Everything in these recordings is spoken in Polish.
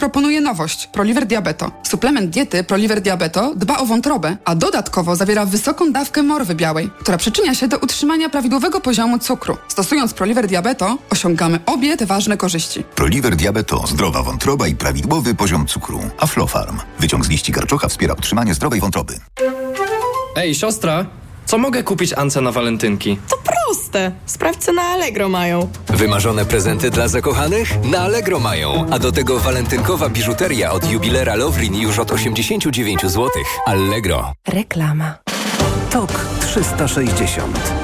proponuje nowość Proliver Diabeto. Suplement diety Proliver Diabeto dba o wątrobę, a dodatkowo zawiera wysoką dawkę morwy białej, która przyczynia się do utrzymania prawidłowego poziomu cukru. Stosując Proliver Diabeto osiągamy obie te ważne korzyści. Proliver Diabeto, zdrowa wątroba i prawidłowy poziom cukru. Aflofarm. Wyciąg z liści karczocha wspiera utrzymanie zdrowej wątroby. Ej, siostra, co mogę kupić Ance na walentynki? To proste. Sprawdź, na Allegro mają. Wymarzone prezenty dla zakochanych? Na Allegro mają. A do tego walentynkowa biżuteria od jubilera Lovrin już od 89 zł. Allegro. Reklama. TOK 360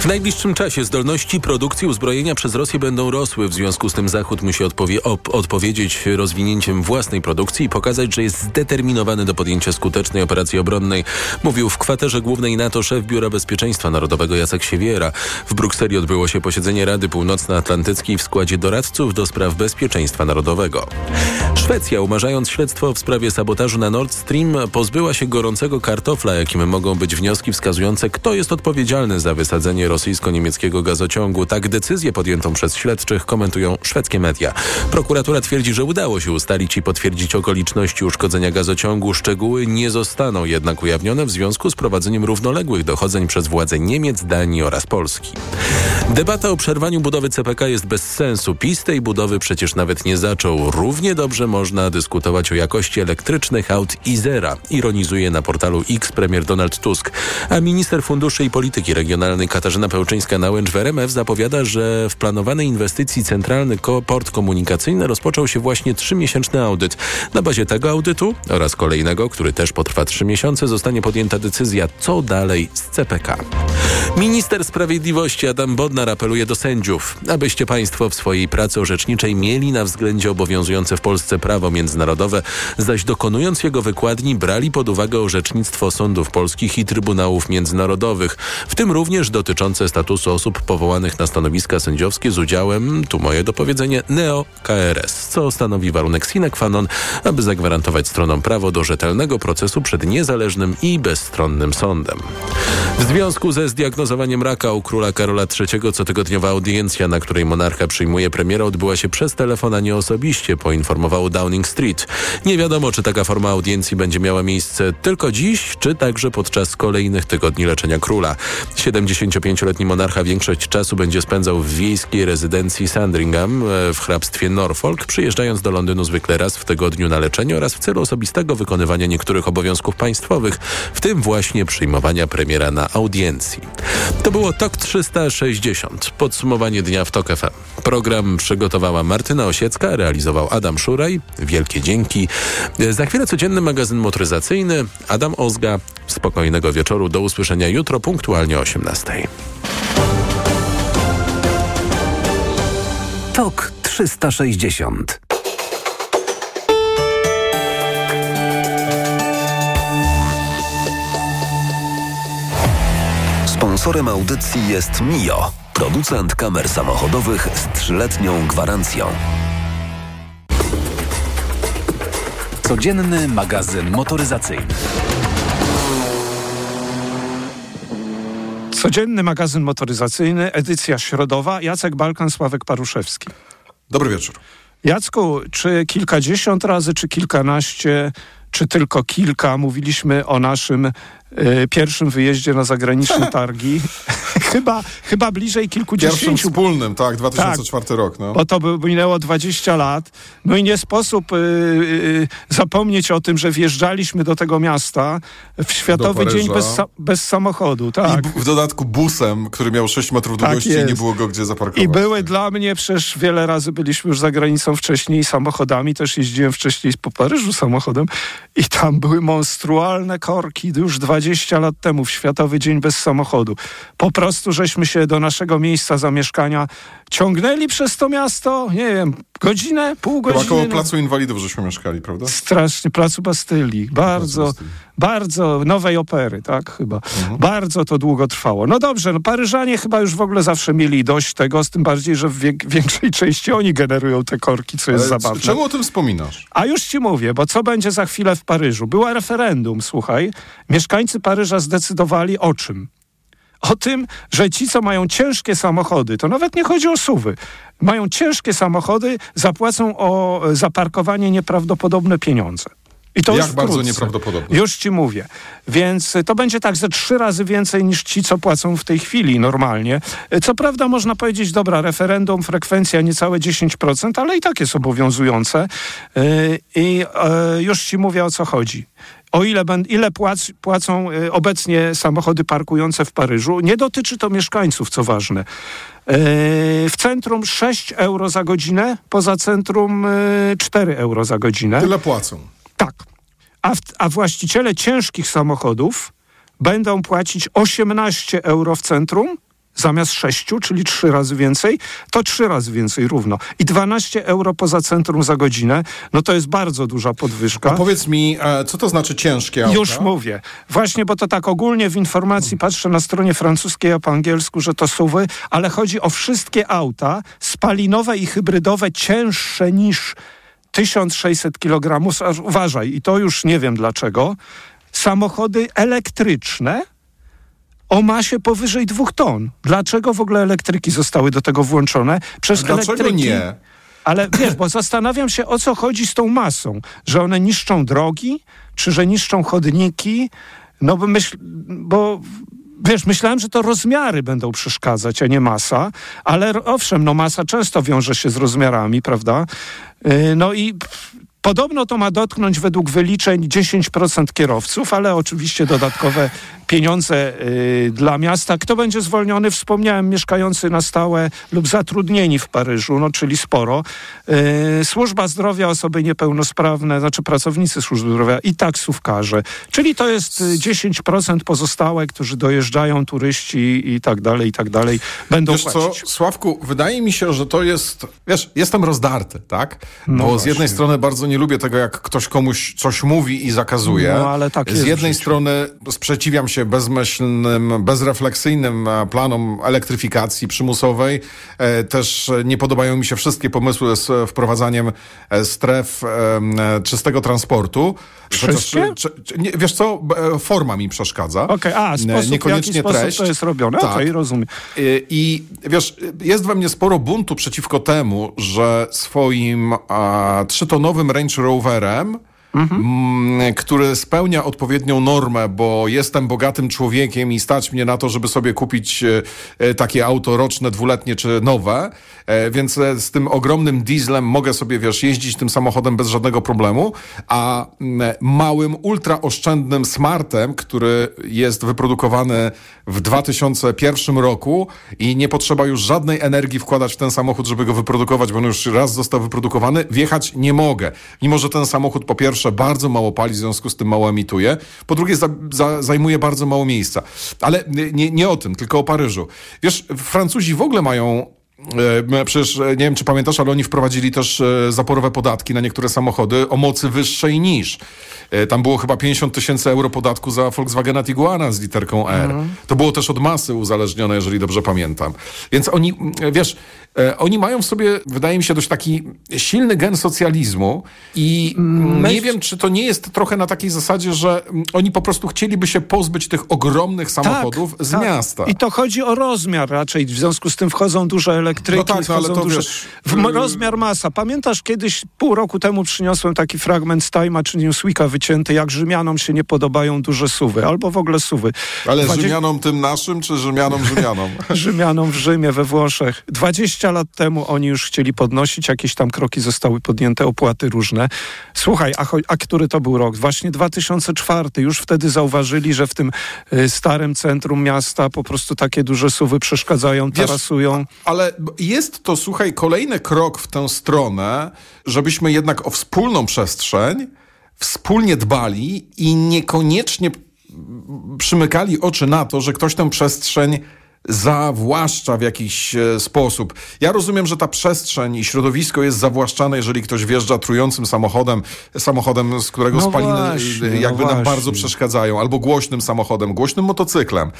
w najbliższym czasie zdolności produkcji uzbrojenia przez Rosję będą rosły. W związku z tym Zachód musi odpowie odpowiedzieć rozwinięciem własnej produkcji i pokazać, że jest zdeterminowany do podjęcia skutecznej operacji obronnej. Mówił w kwaterze głównej NATO szef Biura Bezpieczeństwa Narodowego Jacek Siewiera. W Brukseli odbyło się posiedzenie Rady Północnoatlantyckiej w składzie doradców do spraw bezpieczeństwa narodowego. Szwecja, umarzając śledztwo w sprawie sabotażu na Nord Stream, pozbyła się gorącego kartofla, jakim mogą być wnioski wskazujące, kto jest odpowiedzialny za wysadzenie rosyjsko-niemieckiego gazociągu. Tak decyzję podjętą przez śledczych komentują szwedzkie media. Prokuratura twierdzi, że udało się ustalić i potwierdzić okoliczności uszkodzenia gazociągu. Szczegóły nie zostaną jednak ujawnione w związku z prowadzeniem równoległych dochodzeń przez władze Niemiec, Danii oraz Polski. Debata o przerwaniu budowy CPK jest bez sensu. PiS tej budowy przecież nawet nie zaczął. Równie dobrze można dyskutować o jakości elektrycznych aut Izera. Ironizuje na portalu X premier Donald Tusk. A minister funduszy i polityki regionalnej Katarzyna Katarzyna Pełczyńska-Nałęcz w RMF zapowiada, że w planowanej inwestycji centralny port komunikacyjny rozpoczął się właśnie trzymiesięczny audyt. Na bazie tego audytu oraz kolejnego, który też potrwa trzy miesiące, zostanie podjęta decyzja, co dalej z CPK. Minister Sprawiedliwości Adam Bodnar apeluje do sędziów, abyście państwo w swojej pracy orzeczniczej mieli na względzie obowiązujące w Polsce prawo międzynarodowe, zaś dokonując jego wykładni brali pod uwagę orzecznictwo sądów polskich i trybunałów międzynarodowych, w tym również dotyczące dotyczące statusu osób powołanych na stanowiska sędziowskie z udziałem, tu moje dopowiedzenie, neo-KRS, co stanowi warunek sine qua non, aby zagwarantować stronom prawo do rzetelnego procesu przed niezależnym i bezstronnym sądem. W związku ze zdiagnozowaniem raka u króla Karola III cotygodniowa audiencja, na której monarcha przyjmuje premiera, odbyła się przez telefon, a nie osobiście, poinformował Downing Street. Nie wiadomo, czy taka forma audiencji będzie miała miejsce tylko dziś, czy także podczas kolejnych tygodni leczenia króla. 75 75-letni monarcha większość czasu będzie spędzał w wiejskiej rezydencji Sandringham e, w hrabstwie Norfolk, przyjeżdżając do Londynu zwykle raz w tygodniu na leczenie oraz w celu osobistego wykonywania niektórych obowiązków państwowych, w tym właśnie przyjmowania premiera na audiencji. To było TOK 360. Podsumowanie dnia w TOK FM. Program przygotowała Martyna Osiecka, realizował Adam Szuraj. Wielkie dzięki. E, za chwilę codzienny magazyn motoryzacyjny. Adam Ozga. Spokojnego wieczoru. Do usłyszenia jutro punktualnie o 18. TOK 360 Sponsorem audycji jest Mio, producent kamer samochodowych z trzyletnią gwarancją. Codzienny magazyn motoryzacyjny. Codzienny magazyn motoryzacyjny, edycja środowa. Jacek Balkan, Sławek Paruszewski. Dobry wieczór. Jacku, czy kilkadziesiąt razy, czy kilkanaście, czy tylko kilka mówiliśmy o naszym pierwszym wyjeździe na zagraniczne targi. chyba, chyba bliżej kilkudziesięciu. Pierwszym wspólnym, tak, 2004 tak, rok. No. Bo to by minęło 20 lat. No i nie sposób y, y, zapomnieć o tym, że wjeżdżaliśmy do tego miasta w Światowy Dzień bez, bez samochodu. Tak. I w dodatku busem, który miał 6 metrów tak długości i nie było go gdzie zaparkować. I były dla mnie, przecież wiele razy byliśmy już za granicą wcześniej samochodami, też jeździłem wcześniej po Paryżu samochodem i tam były monstrualne korki, już 20 20 lat temu, w Światowy Dzień Bez Samochodu. Po prostu żeśmy się do naszego miejsca zamieszkania ciągnęli przez to miasto, nie wiem, godzinę, pół godziny. Chyba koło no. Placu Inwalidów żeśmy mieszkali, prawda? Strasznie, Placu Bastylii. Bardzo, Bastylii. bardzo, nowej opery, tak chyba. Mhm. Bardzo to długo trwało. No dobrze, no Paryżanie chyba już w ogóle zawsze mieli dość tego, z tym bardziej, że w większej części oni generują te korki, co jest Ale zabawne. Czemu o tym wspominasz? A już ci mówię, bo co będzie za chwilę w Paryżu? Była referendum, słuchaj. Mieszkańcy Paryża zdecydowali o czym? O tym, że ci, co mają ciężkie samochody, to nawet nie chodzi o suwy, mają ciężkie samochody, zapłacą o zaparkowanie nieprawdopodobne pieniądze. I to Jak bardzo nieprawdopodobne. Już ci mówię. Więc to będzie tak ze trzy razy więcej niż ci, co płacą w tej chwili normalnie. Co prawda można powiedzieć, dobra, referendum, frekwencja niecałe 10%, ale i tak jest obowiązujące. Y, I y, już ci mówię, o co chodzi. O ile, ile płac, płacą y, obecnie samochody parkujące w Paryżu, nie dotyczy to mieszkańców, co ważne. W centrum 6 euro za godzinę, poza centrum 4 euro za godzinę. Tyle płacą. Tak. A, a właściciele ciężkich samochodów będą płacić 18 euro w centrum zamiast 6, czyli 3 razy więcej, to 3 razy więcej równo. I 12 euro poza centrum za godzinę, no to jest bardzo duża podwyżka. A powiedz mi, co to znaczy ciężkie auta? Już mówię. Właśnie, bo to tak ogólnie w informacji patrzę na stronie francuskiej, a po angielsku, że to suwy, ale chodzi o wszystkie auta spalinowe i hybrydowe cięższe niż 1600 kg, uważaj, i to już nie wiem dlaczego, samochody elektryczne o masie powyżej dwóch ton. Dlaczego w ogóle elektryki zostały do tego włączone? Przez dlaczego elektryki, nie? Ale wiesz, bo zastanawiam się, o co chodzi z tą masą. Że one niszczą drogi, czy że niszczą chodniki? No bo myśl, bo wiesz, myślałem, że to rozmiary będą przeszkadzać, a nie masa, ale owszem, no masa często wiąże się z rozmiarami, prawda? Y, no i Podobno to ma dotknąć według wyliczeń 10% kierowców, ale oczywiście dodatkowe pieniądze y, dla miasta. Kto będzie zwolniony? Wspomniałem, mieszkający na stałe lub zatrudnieni w Paryżu, no czyli sporo. Y, służba zdrowia, osoby niepełnosprawne, znaczy pracownicy służby zdrowia i taksówkarze. Czyli to jest 10% pozostałe, którzy dojeżdżają, turyści i tak dalej, i tak dalej, będą wiesz płacić. co, Sławku, wydaje mi się, że to jest, wiesz, jestem rozdarty, tak? No Bo właśnie. z jednej strony bardzo nie lubię tego, jak ktoś komuś coś mówi i zakazuje. No, ale tak z jednej strony sprzeciwiam się bezmyślnym, bezrefleksyjnym e, planom elektryfikacji przymusowej. E, też nie podobają mi się wszystkie pomysły z wprowadzaniem e, stref czystego transportu. Wszystkie? Czy, czy, nie, wiesz co, forma mi przeszkadza. Okej, okay, a sposób, Niekoniecznie treść. to jest robione? Tak. Okej, okay, rozumiem. I, I wiesz, jest we mnie sporo buntu przeciwko temu, że swoim a, trzytonowym Range Roverem mhm. który spełnia odpowiednią normę, bo jestem bogatym człowiekiem i stać mnie na to, żeby sobie kupić e, e, takie auto roczne, dwuletnie czy nowe, więc z tym ogromnym dieslem mogę sobie, wiesz, jeździć tym samochodem bez żadnego problemu, a małym, ultraoszczędnym smartem, który jest wyprodukowany w 2001 roku i nie potrzeba już żadnej energii wkładać w ten samochód, żeby go wyprodukować, bo on już raz został wyprodukowany, wjechać nie mogę. Mimo, że ten samochód po pierwsze bardzo mało pali, w związku z tym mało emituje, po drugie za, za, zajmuje bardzo mało miejsca. Ale nie, nie o tym, tylko o Paryżu. Wiesz, Francuzi w ogóle mają e, Przecież e, nie wiem, czy pamiętasz, ale oni wprowadzili też e, zaporowe podatki na niektóre samochody o mocy wyższej niż. Tam było chyba 50 tysięcy euro podatku za Volkswagena Tiguana z literką R. Mhm. To było też od masy uzależnione, jeżeli dobrze pamiętam. Więc oni, wiesz, E, oni mają w sobie, wydaje mi się, dość taki silny gen socjalizmu i mm, nie wiem, czy to nie jest trochę na takiej zasadzie, że oni po prostu chcieliby się pozbyć tych ogromnych tak, samochodów tak, z tak. miasta. I to chodzi o rozmiar raczej, w związku z tym wchodzą duże elektryki, no tak, no, ale to duże... Wiesz, y- rozmiar masa. Pamiętasz, kiedyś pół roku temu przyniosłem taki fragment z Time'a czy Newsweeka wycięty, jak Rzymianom się nie podobają duże suwy, albo w ogóle suwy. Ale 20... Rzymianom tym naszym, czy Rzymianom Rzymianom? Rzymianom w Rzymie, we Włoszech. 20 20 lat temu oni już chcieli podnosić, jakieś tam kroki zostały podjęte, opłaty różne. Słuchaj, a, a który to był rok? Właśnie 2004. Już wtedy zauważyli, że w tym y, starym centrum miasta po prostu takie duże suwy przeszkadzają, tarasują. Wiesz, ale jest to, słuchaj, kolejny krok w tę stronę, żebyśmy jednak o wspólną przestrzeń wspólnie dbali i niekoniecznie przymykali oczy na to, że ktoś tę przestrzeń zawłaszcza w jakiś e, sposób. Ja rozumiem, że ta przestrzeń i środowisko jest zawłaszczane, jeżeli ktoś wjeżdża trującym samochodem, samochodem, z którego no spaliny właśnie, e, jakby no nam bardzo przeszkadzają, albo głośnym samochodem, głośnym motocyklem.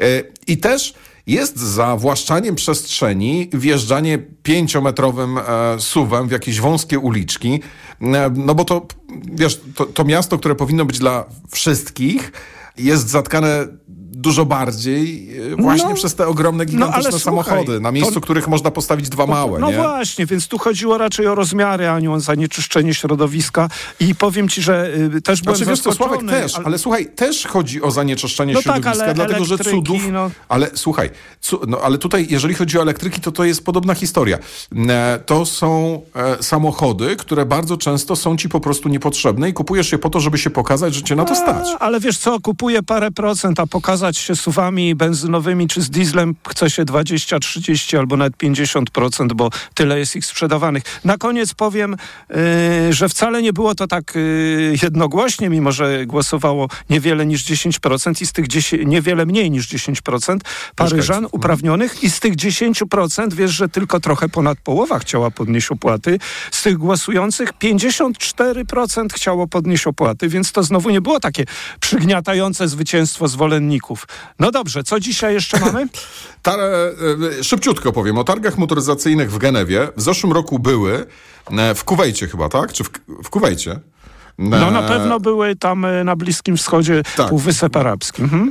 E, I też jest zawłaszczaniem przestrzeni wjeżdżanie pięciometrowym suwem w jakieś wąskie uliczki, no bo to, wiesz, to, to miasto, które powinno być dla wszystkich, jest zatkane dużo bardziej e, właśnie No, przez te ogromne, gigantyczne ale słuchaj, samochody, na miejscu to- których można postawić dwa małe, No nie? właśnie, więc tu chodziło raczej o rozmiary, a nie o zanieczyszczenie środowiska. I powiem ci, że y, też byłem Znaczy, wiesz co, Sławek zaskoczony, też, ale... słuchaj, też chodzi o zanieczyszczenie No tak, środowiska, ale dlatego że cudów... no. Ale słuchaj, cu, no, ale tutaj, jeżeli chodzi o elektryki, to to jest podobna historia. E, To są e, samochody, które bardzo często są ci po prostu niepotrzebne i kupujesz je po to, żeby się pokazać, że cię na to stać. A, ale wiesz co, kupuję parę procent, a pokazać się suwami benzynowymi czy z dieslem chce się 20, 30 albo nawet 50%, bo tyle jest ich sprzedawanych. Na koniec powiem, y, że wcale nie było to tak y, jednogłośnie, mimo że głosowało niewiele niż 10% i z tych 10, niewiele mniej niż 10% Paryżan Mieszkańców. uprawnionych i z tych 10% wiesz, że tylko trochę ponad połowa chciała podnieść opłaty. Z tych głosujących 54% chciało podnieść opłaty, więc to znowu nie było takie przygniatające zwycięstwo zwolenników. No dobrze, co dzisiaj jeszcze mamy? Ta, e, e, szybciutko powiem o targach motoryzacyjnych w Genewie. W zeszłym roku były e, w Kuwejcie chyba, tak? Czy w, w Kuwejcie? No na pewno były tam na Bliskim Wschodzie, Tak. Półwysep Arabski. Mhm.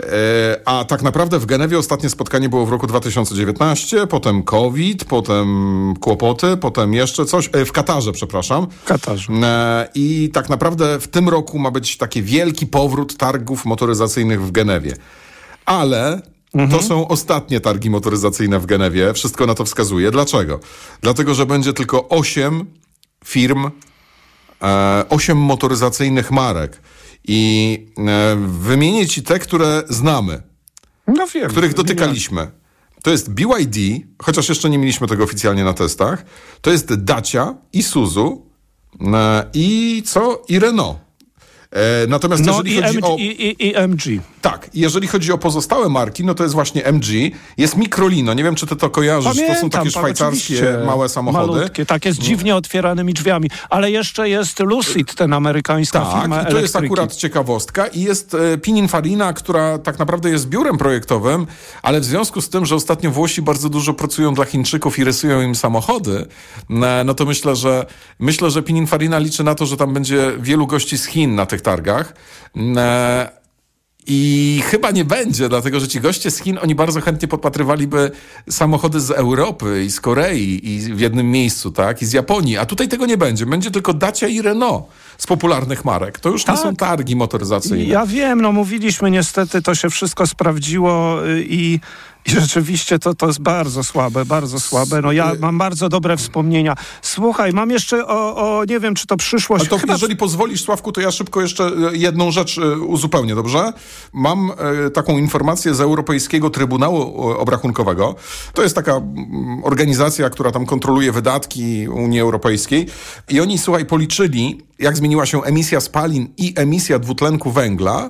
A tak naprawdę w Genewie ostatnie spotkanie było w roku 2019, potem COVID, potem kłopoty, potem jeszcze coś, w Katarze, przepraszam. W Katarze. I tak naprawdę w tym roku ma być taki wielki powrót targów motoryzacyjnych w Genewie. Ale to są ostatnie targi motoryzacyjne w Genewie. Wszystko na to wskazuje. Dlaczego? Dlatego, że będzie tylko 8 firm, e, 8 motoryzacyjnych marek. I e, wymienię ci te, które znamy No wiem. których dotykaliśmy. To jest BYD, chociaż jeszcze nie mieliśmy tego oficjalnie na testach. To jest Dacia, Isuzu e, i co? I Renault. E, natomiast No jeżeli i, chodzi MG, o... i, i, MG. Tak, jeżeli chodzi o pozostałe marki, no to jest właśnie MG, jest Microlino, nie wiem czy ty to kojarzysz, to są takie pan, szwajcarskie małe samochody. Malutkie, takie z dziwnie otwieranymi drzwiami. Ale jeszcze jest Lucid, ten amerykańska Tak, firma i to jest akurat ciekawostka. I jest e, Pininfarina, która tak naprawdę jest biurem projektowym, ale w związku z tym, że ostatnio Włosi bardzo dużo pracują dla Chińczyków i rysują im samochody, e, no to myślę, że myślę, że Pininfarina liczy na to, że tam będzie wielu gości z Chin na tych targach. E, I chyba nie będzie, dlatego że ci goście z Chin, oni bardzo chętnie podpatrywaliby samochody z Europy i z Korei i w jednym miejscu, tak? I z Japonii. A tutaj tego nie będzie. Będzie tylko Dacia i Renault z popularnych marek. To już nie Tak. są targi motoryzacyjne. Ja wiem, no mówiliśmy niestety, to się wszystko sprawdziło y, i, i rzeczywiście to, to jest bardzo słabe, bardzo słabe. No ja mam bardzo dobre wspomnienia. Słuchaj, mam jeszcze o, o nie wiem, czy to przyszłość. Ale to Chyba jeżeli pozwolisz, Sławku, to ja szybko jeszcze e, jedną rzecz e, uzupełnię, dobrze? Mam taką informację z Europejskiego Trybunału Obrachunkowego. To jest taka mm, organizacja, która tam kontroluje wydatki Unii Europejskiej. I oni, słuchaj, policzyli, jak zmieniła się emisja spalin i emisja dwutlenku węgla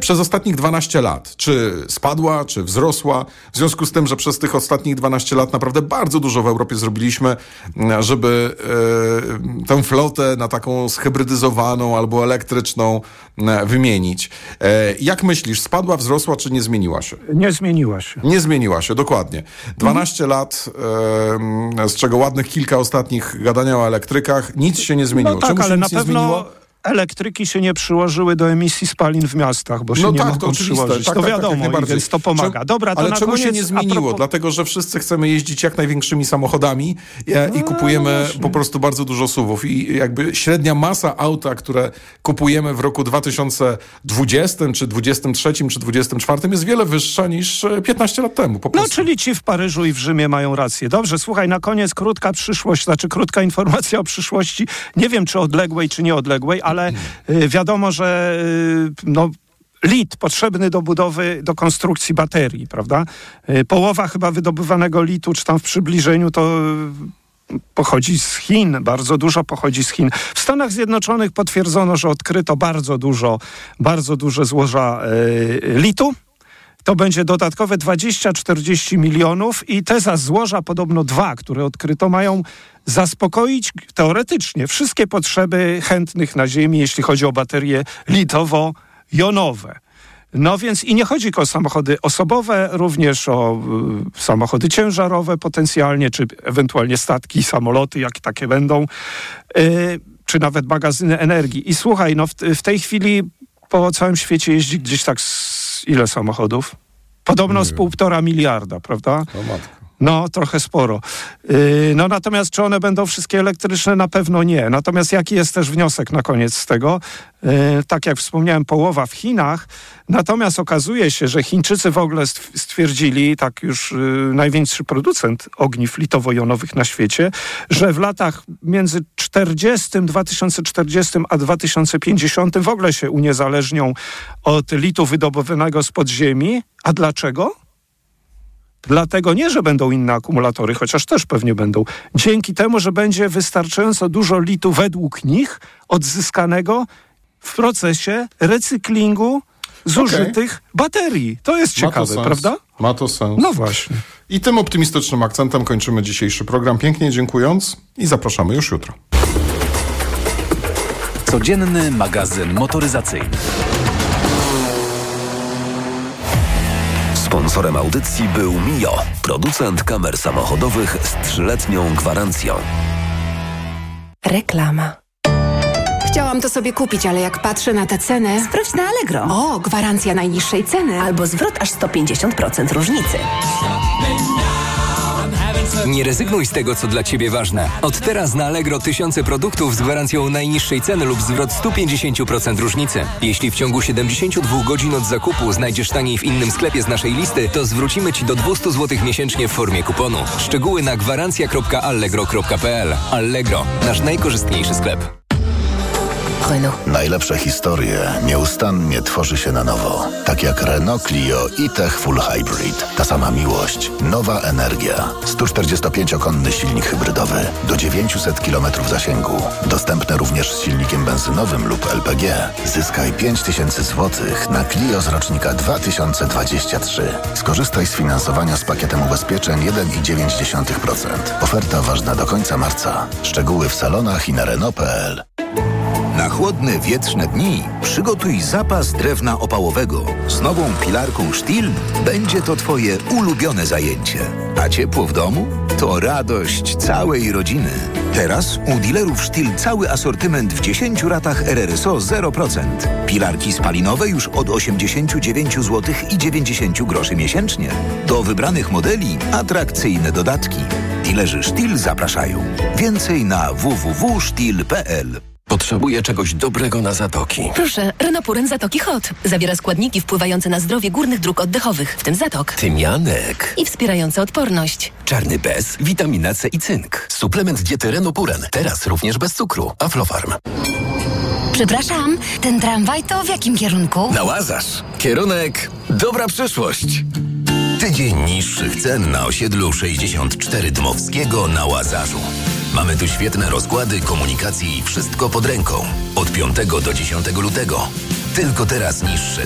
przez ostatnich 12 lat. Czy spadła, czy wzrosła. W związku z tym, że przez tych ostatnich 12 lat naprawdę bardzo dużo w Europie zrobiliśmy, żeby e, tę flotę na taką zhybrydyzowaną albo elektryczną wymienić. E, jak myślisz, spadła, wzrosła, czy nie zmieniła się? nie zmieniła się. Nie zmieniła się, dokładnie. 12 lat, e, z czego ładnych kilka ostatnich gadania o elektrykach, nic się nie zmieniło. No tak, Czemu się ale na pewno zmieniło? Elektryki się nie przyłożyły do emisji spalin w miastach, bo się No nie tak, mogą przyłożyć. Tak, to tak, tak, wiadomo, jak i najbardziej. więc to pomaga. Dobra, to Ale na czemu koniec, się nie zmieniło? propos- Dlatego, że wszyscy chcemy jeździć jak największymi samochodami e, i kupujemy po prostu bardzo dużo suwów. I jakby średnia masa auta, które kupujemy w roku 2020, czy 23, czy 24 jest wiele wyższa niż e, 15 lat temu. Po No, czyli ci w Paryżu i w Rzymie mają rację. Dobrze, słuchaj, na koniec krótka przyszłość, znaczy krótka informacja o przyszłości. Nie wiem, czy odległej, czy nieodległej, ale y, wiadomo, że y, no, lit potrzebny do budowy, do konstrukcji baterii, prawda? Y, połowa chyba wydobywanego litu, czy tam w przybliżeniu, to pochodzi z Chin, bardzo dużo pochodzi z Chin. W Stanach Zjednoczonych potwierdzono, że odkryto bardzo dużo, bardzo duże złoża y, litu. To będzie dodatkowe 20-40 milionów i te za złoża, podobno dwa, które odkryto, mają zaspokoić teoretycznie wszystkie potrzeby chętnych na Ziemi, jeśli chodzi o baterie litowo-jonowe. No więc i nie chodzi o samochody osobowe, również o y, samochody ciężarowe potencjalnie, czy ewentualnie statki, samoloty, jak takie będą, y, czy nawet magazyny energii. I słuchaj, no w, w tej chwili po całym świecie jeździ gdzieś tak ile samochodów? Podobno z półtora miliarda, prawda? O matko. No, trochę sporo. Yy, no natomiast czy one będą wszystkie elektryczne? Na pewno nie. Natomiast jaki jest też wniosek na koniec z tego? Yy, tak jak wspomniałem, połowa w Chinach. Natomiast okazuje się, że Chińczycy w ogóle stw- stwierdzili, tak już yy, największy producent ogniw litowo-jonowych na świecie, że w latach między 40, 2040 a 2050 w ogóle się uniezależnią od litu wydobywanego z podziemi. A dlaczego? Dlatego nie, że będą inne akumulatory, chociaż też pewnie będą. Dzięki temu, że będzie wystarczająco dużo litu według nich odzyskanego w procesie recyklingu zużytych baterii. To jest Ma to ciekawe, sens. prawda? Ma to sens. No właśnie. I tym optymistycznym akcentem kończymy dzisiejszy program. Pięknie dziękując i zapraszamy już jutro. Codzienny magazyn motoryzacyjny. Sponsorem audycji był Mio, producent kamer samochodowych z trzyletnią gwarancją. Reklama. Chciałam to sobie kupić, ale jak patrzę na tę cenę... Sprawdź na Allegro. O, gwarancja najniższej ceny. Albo zwrot aż 150% różnicy. Nie rezygnuj z tego, co dla Ciebie ważne. Od teraz na Allegro tysiące produktów z gwarancją najniższej ceny lub zwrot 150% różnicy. Jeśli w ciągu 72 godzin od zakupu znajdziesz taniej w innym sklepie z naszej listy, to zwrócimy Ci do 200 zł miesięcznie w formie kuponu. Szczegóły na gwarancja.allegro.pl Allegro, nasz najkorzystniejszy sklep. Renault. Najlepsze historie nieustannie tworzy się na nowo. Tak jak Renault Clio i Tech Full Hybrid. Ta sama miłość, nowa energia. 145-konny silnik hybrydowy do 900 km zasięgu. Dostępne również z silnikiem benzynowym lub LPG. Zyskaj 5000 zł na Clio z rocznika 2023. Skorzystaj z finansowania z pakietem ubezpieczeń 1,9%. Oferta ważna do końca marca. Szczegóły w salonach i na Renault.pl. Na chłodne, wietrzne dni przygotuj zapas drewna opałowego. Z nową pilarką Stihl będzie to Twoje ulubione zajęcie. A ciepło w domu? To radość całej rodziny. Teraz u dealerów Stihl cały asortyment w 10 ratach RRSO 0%. Pilarki spalinowe już od 89 zł i 90 groszy miesięcznie. Do wybranych modeli atrakcyjne dodatki. Dealerzy Stihl zapraszają. Więcej na www.stihl.pl Potrzebuję czegoś dobrego na zatoki. Proszę, Renopuren Zatoki Hot. Zawiera składniki wpływające na zdrowie górnych dróg oddechowych, w tym zatok. Tymianek. I wspierające odporność. Czarny bez, witamina C i cynk. Suplement diety Renopuren. Teraz również bez cukru. Aflofarm. Przepraszam, ten tramwaj to w jakim kierunku? Na Łazarz. Kierunek dobra przyszłość. Tydzień niższych cen na osiedlu 64 Dmowskiego na Łazarzu. Mamy tu świetne rozkłady komunikacji i wszystko pod ręką. Od 5 do 10 lutego. Tylko teraz niższe